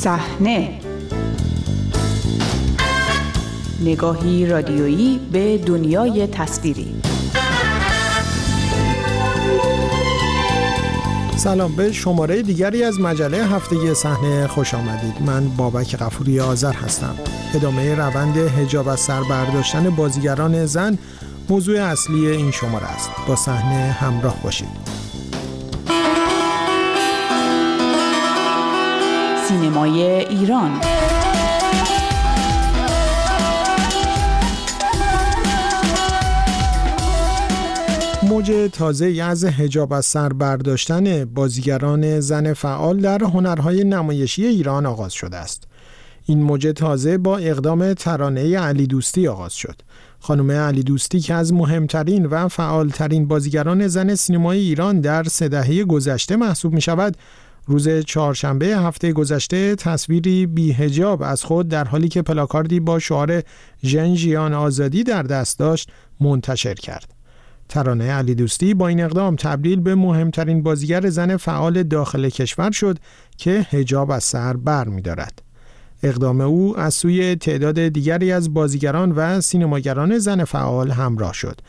صحنه. نگاهی رادیویی به دنیای تصویری. سلام به شماره دیگری از مجله هفتگی صحنه خوش آمدید. من بابک غفوری آذر هستم. ادامه روند هجاب از سر برداشتن بازیگران زن موضوع اصلی این شماره است. با صحنه همراه باشید. سینمای ایران موج تازه از هجاب از سر برداشتن بازیگران زن فعال در هنرهای نمایشی ایران آغاز شده است. این موج تازه با اقدام ترانه علی دوستی آغاز شد. خانم علی دوستی که از مهمترین و فعالترین بازیگران زن سینمای ایران در سه دهه گذشته محسوب می شود، روز چهارشنبه هفته گذشته تصویری بی هجاب از خود در حالی که پلاکاردی با شعار ژن آزادی در دست داشت منتشر کرد. ترانه علی دوستی با این اقدام تبدیل به مهمترین بازیگر زن فعال داخل کشور شد که هجاب از سر بر می دارد. اقدام او از سوی تعداد دیگری از بازیگران و سینماگران زن فعال همراه شد.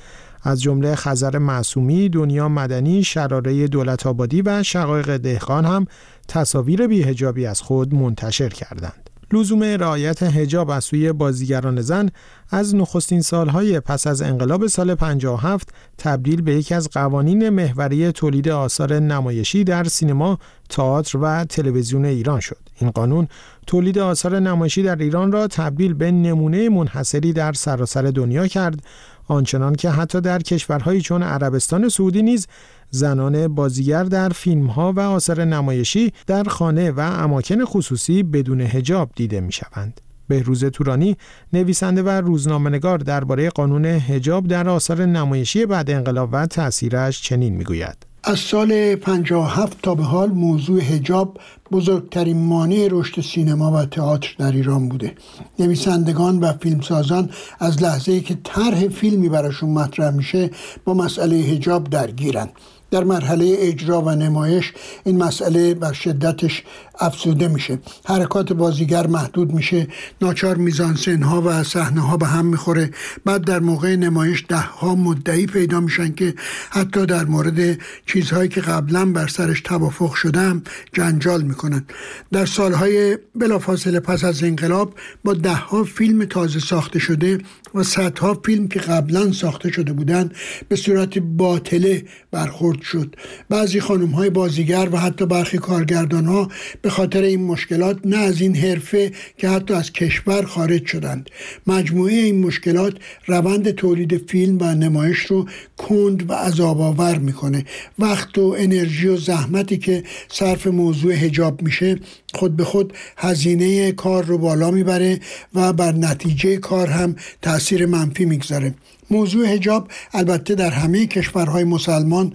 از جمله خزر معصومی، دنیا مدنی، شراره دولت آبادی و شقایق دهقان هم تصاویر بیهجابی از خود منتشر کردند. لزوم رعایت هجاب از سوی بازیگران زن از نخستین سالهای پس از انقلاب سال 57 تبدیل به یکی از قوانین محوری تولید آثار نمایشی در سینما، تئاتر و تلویزیون ایران شد. این قانون تولید آثار نمایشی در ایران را تبدیل به نمونه منحصری در سراسر دنیا کرد آنچنان که حتی در کشورهایی چون عربستان سعودی نیز زنان بازیگر در فیلم ها و آثار نمایشی در خانه و اماکن خصوصی بدون هجاب دیده می شوند. بهروز تورانی نویسنده و روزنامه‌نگار درباره قانون هجاب در آثار نمایشی بعد انقلاب و تاثیرش چنین می‌گوید از سال 57 تا به حال موضوع هجاب بزرگترین مانع رشد سینما و تئاتر در ایران بوده. نویسندگان و فیلمسازان از لحظه ای که طرح فیلمی براشون مطرح میشه با مسئله هجاب درگیرن در مرحله اجرا و نمایش این مسئله بر شدتش افزوده میشه. حرکات بازیگر محدود میشه. ناچار میزانسن ها و صحنه ها به هم می‌خوره. بعد در موقع نمایش ده ها مدعی پیدا میشن که حتی در مورد چیزهایی که قبلا بر سرش توافق شدم جنجال می‌کنن. در سالهای بلافاصله پس از انقلاب با ده ها فیلم تازه ساخته شده و صدها فیلم که قبلا ساخته شده بودند به صورت باطله برخورد شد. بعضی خانم های بازیگر و حتی برخی کارگردان ها به خاطر این مشکلات نه از این حرفه که حتی از کشور خارج شدند. مجموعه این مشکلات روند تولید فیلم و نمایش رو کند و عذاب آور می‌کنه. وقت و انرژی و زحمتی که صرف موضوع هجاب میشه خود به خود هزینه کار رو بالا می‌بره و بر نتیجه کار هم تاثیر منفی می‌گذاره. موضوع هجاب البته در همه کشورهای مسلمان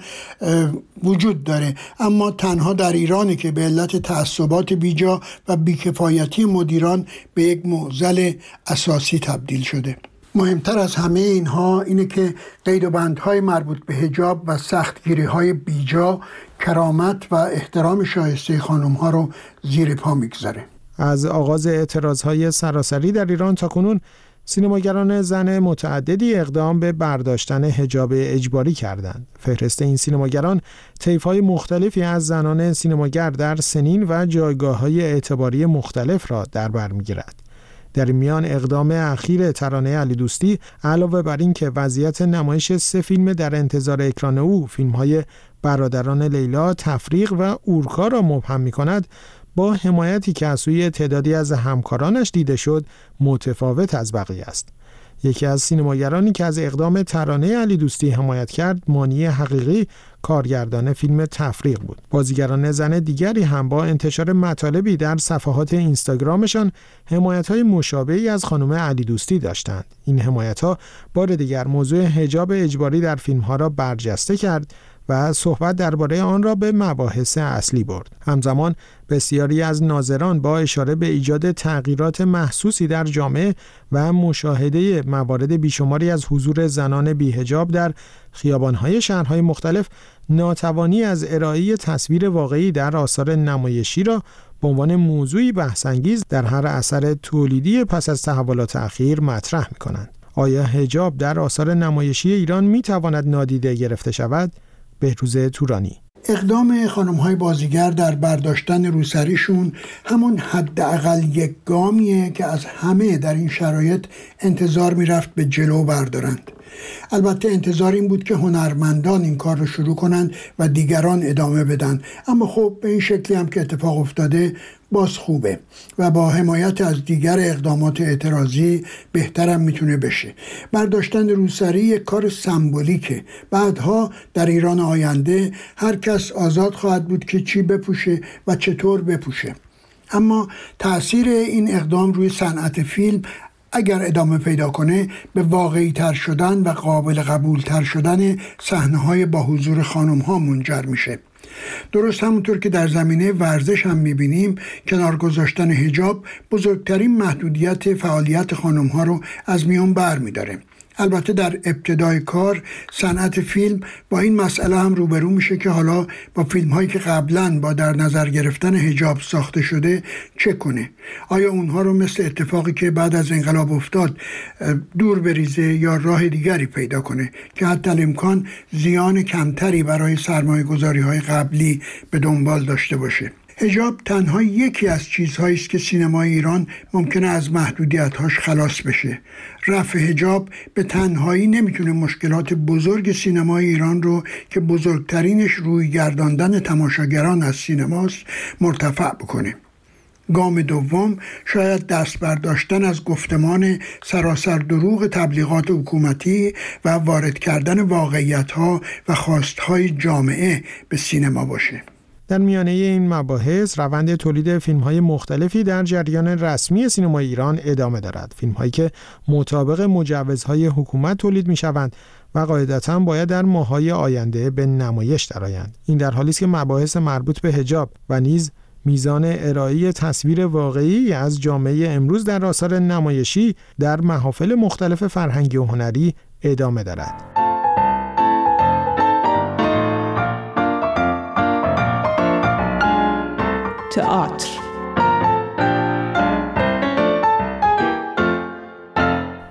وجود داره. اما تنها در ایرانی که به علت تعصبات بیجا و بیکفایتی مدیران به یک معزل اساسی تبدیل شده. مهمتر از همه اینها اینه که قید و بندهای مربوط به هجاب و سختگیری های بیجا کرامت و احترام شایسته خانم ها رو زیر پا می‌گذاره از آغاز اعتراض های سراسری در ایران تا کنون سینماگران زن متعددی اقدام به برداشتن حجاب اجباری کردند. فهرست این سینماگران های مختلفی از زنان سینماگر در سنین و جایگاه های اعتباری مختلف را در بر می‌گیرد. در میان اقدام اخیر ترانه علی دوستی علاوه بر اینکه وضعیت نمایش سه فیلم در انتظار اکران او فیلم های برادران لیلا تفریق و اورکا را مبهم می کند با حمایتی که از سوی تعدادی از همکارانش دیده شد متفاوت از بقیه است. یکی از سینماگرانی که از اقدام ترانه علی دوستی حمایت کرد مانی حقیقی کارگردان فیلم تفریق بود. بازیگران زن دیگری هم با انتشار مطالبی در صفحات اینستاگرامشان حمایت های مشابهی از خانم علی دوستی داشتند. این حمایت ها بار دیگر موضوع حجاب اجباری در فیلم ها را برجسته کرد و صحبت درباره آن را به مباحث اصلی برد. همزمان بسیاری از ناظران با اشاره به ایجاد تغییرات محسوسی در جامعه و مشاهده موارد بیشماری از حضور زنان بیهجاب در خیابانهای شهرهای مختلف ناتوانی از ارائه تصویر واقعی در آثار نمایشی را به عنوان موضوعی بحثانگیز در هر اثر تولیدی پس از تحولات اخیر مطرح می کنند. آیا هجاب در آثار نمایشی ایران می تواند نادیده گرفته شود؟ بهروز تورانی. اقدام خانم های بازیگر در برداشتن روسریشون همون حداقل یک گامیه که از همه در این شرایط انتظار می‌رفت به جلو بردارند. البته انتظار این بود که هنرمندان این کار رو شروع کنند و دیگران ادامه بدن. اما خب به این شکلی هم که اتفاق افتاده باز خوبه و با حمایت از دیگر اقدامات اعتراضی بهترم می‌تونه بشه. برداشتن روسری یک کار سمبولیکه. بعدها در ایران آینده هر کس آزاد خواهد بود که چی بپوشه و چطور بپوشه. اما تاثیر این اقدام روی صنعت فیلم اگر ادامه پیدا کنه به واقعی تر شدن و قابل قبول تر شدن صحنه های با حضور خانم ها منجر میشه. درست همونطور که در زمینه ورزش هم می‌بینیم کنار گذاشتن هجاب بزرگترین محدودیت فعالیت خانم ها رو از میان بر میداره البته در ابتدای کار صنعت فیلم با این مسئله هم روبرو میشه که حالا با فیلم هایی که قبلا با در نظر گرفتن هجاب ساخته شده چه کنه؟ آیا اونها رو مثل اتفاقی که بعد از انقلاب افتاد دور بریزه یا راه دیگری پیدا کنه که حتی امکان زیان کمتری برای سرمایه گذاری های قبلی به دنبال داشته باشه؟ هجاب تنها یکی از چیزهایی است که سینمای ایران ممکنه از محدودیتهاش خلاص بشه. رفع هجاب به تنهایی نمی‌تونه مشکلات بزرگ سینمای ایران رو که بزرگترینش روی گرداندن تماشاگران از سینماست مرتفع بکنه. گام دوم شاید دست برداشتن از گفتمان سراسر دروغ تبلیغات حکومتی و وارد کردن واقعیت ها و خواست های جامعه به سینما باشه. در میانه این مباحث روند تولید فیلم های مختلفی در جریان رسمی سینما ایران ادامه دارد فیلم هایی که مطابق مجوزهای حکومت تولید می شوند و قاعدتا باید در ماهای آینده به نمایش درآیند این در حالی است که مباحث مربوط به حجاب و نیز میزان ارائه تصویر واقعی از جامعه امروز در آثار نمایشی در محافل مختلف فرهنگی و هنری ادامه دارد. تئاتر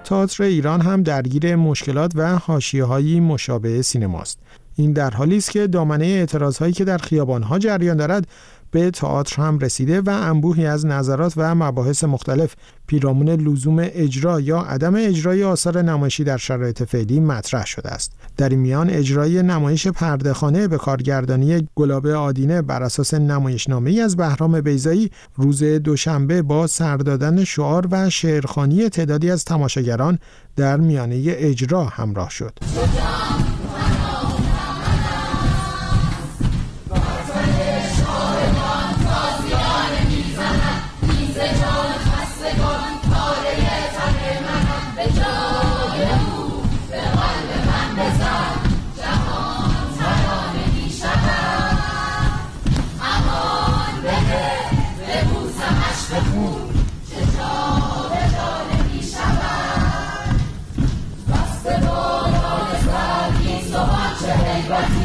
تئاتر ایران هم درگیر مشکلات و حاشیه‌های مشابه سینماست. این در حالی است که دامنه اعتراضهایی که در خیابانها جریان دارد به تئاتر هم رسیده و انبوهی از نظرات و مباحث مختلف پیرامون لزوم اجرا یا عدم اجرای آثار نمایشی در شرایط فعلی مطرح شده است. در این میان اجرای نمایش پردهخانه به کارگردانی گلاب آدینه بر اساس نمایشنامه از بهرام بیزایی روز دوشنبه با سردادن شعار و شعرخانی تعدادی از تماشاگران در میانه اجرا همراه شد. God.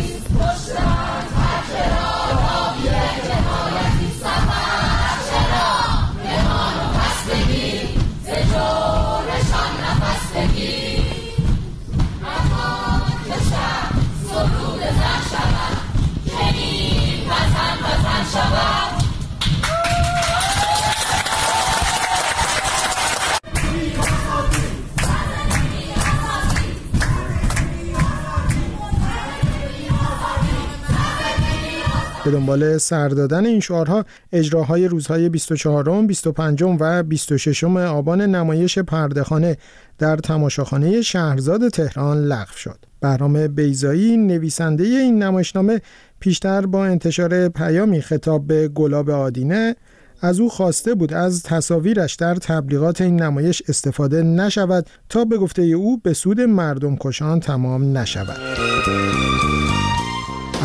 به دنبال سر دادن این شعارها اجراهای روزهای 24 25 و 26 آبان نمایش پردهخانه در تماشاخانه شهرزاد تهران لغو شد. بهرام بیزایی نویسنده این نمایشنامه پیشتر با انتشار پیامی خطاب به گلاب آدینه از او خواسته بود از تصاویرش در تبلیغات این نمایش استفاده نشود تا به گفته او به سود مردم کشان تمام نشود.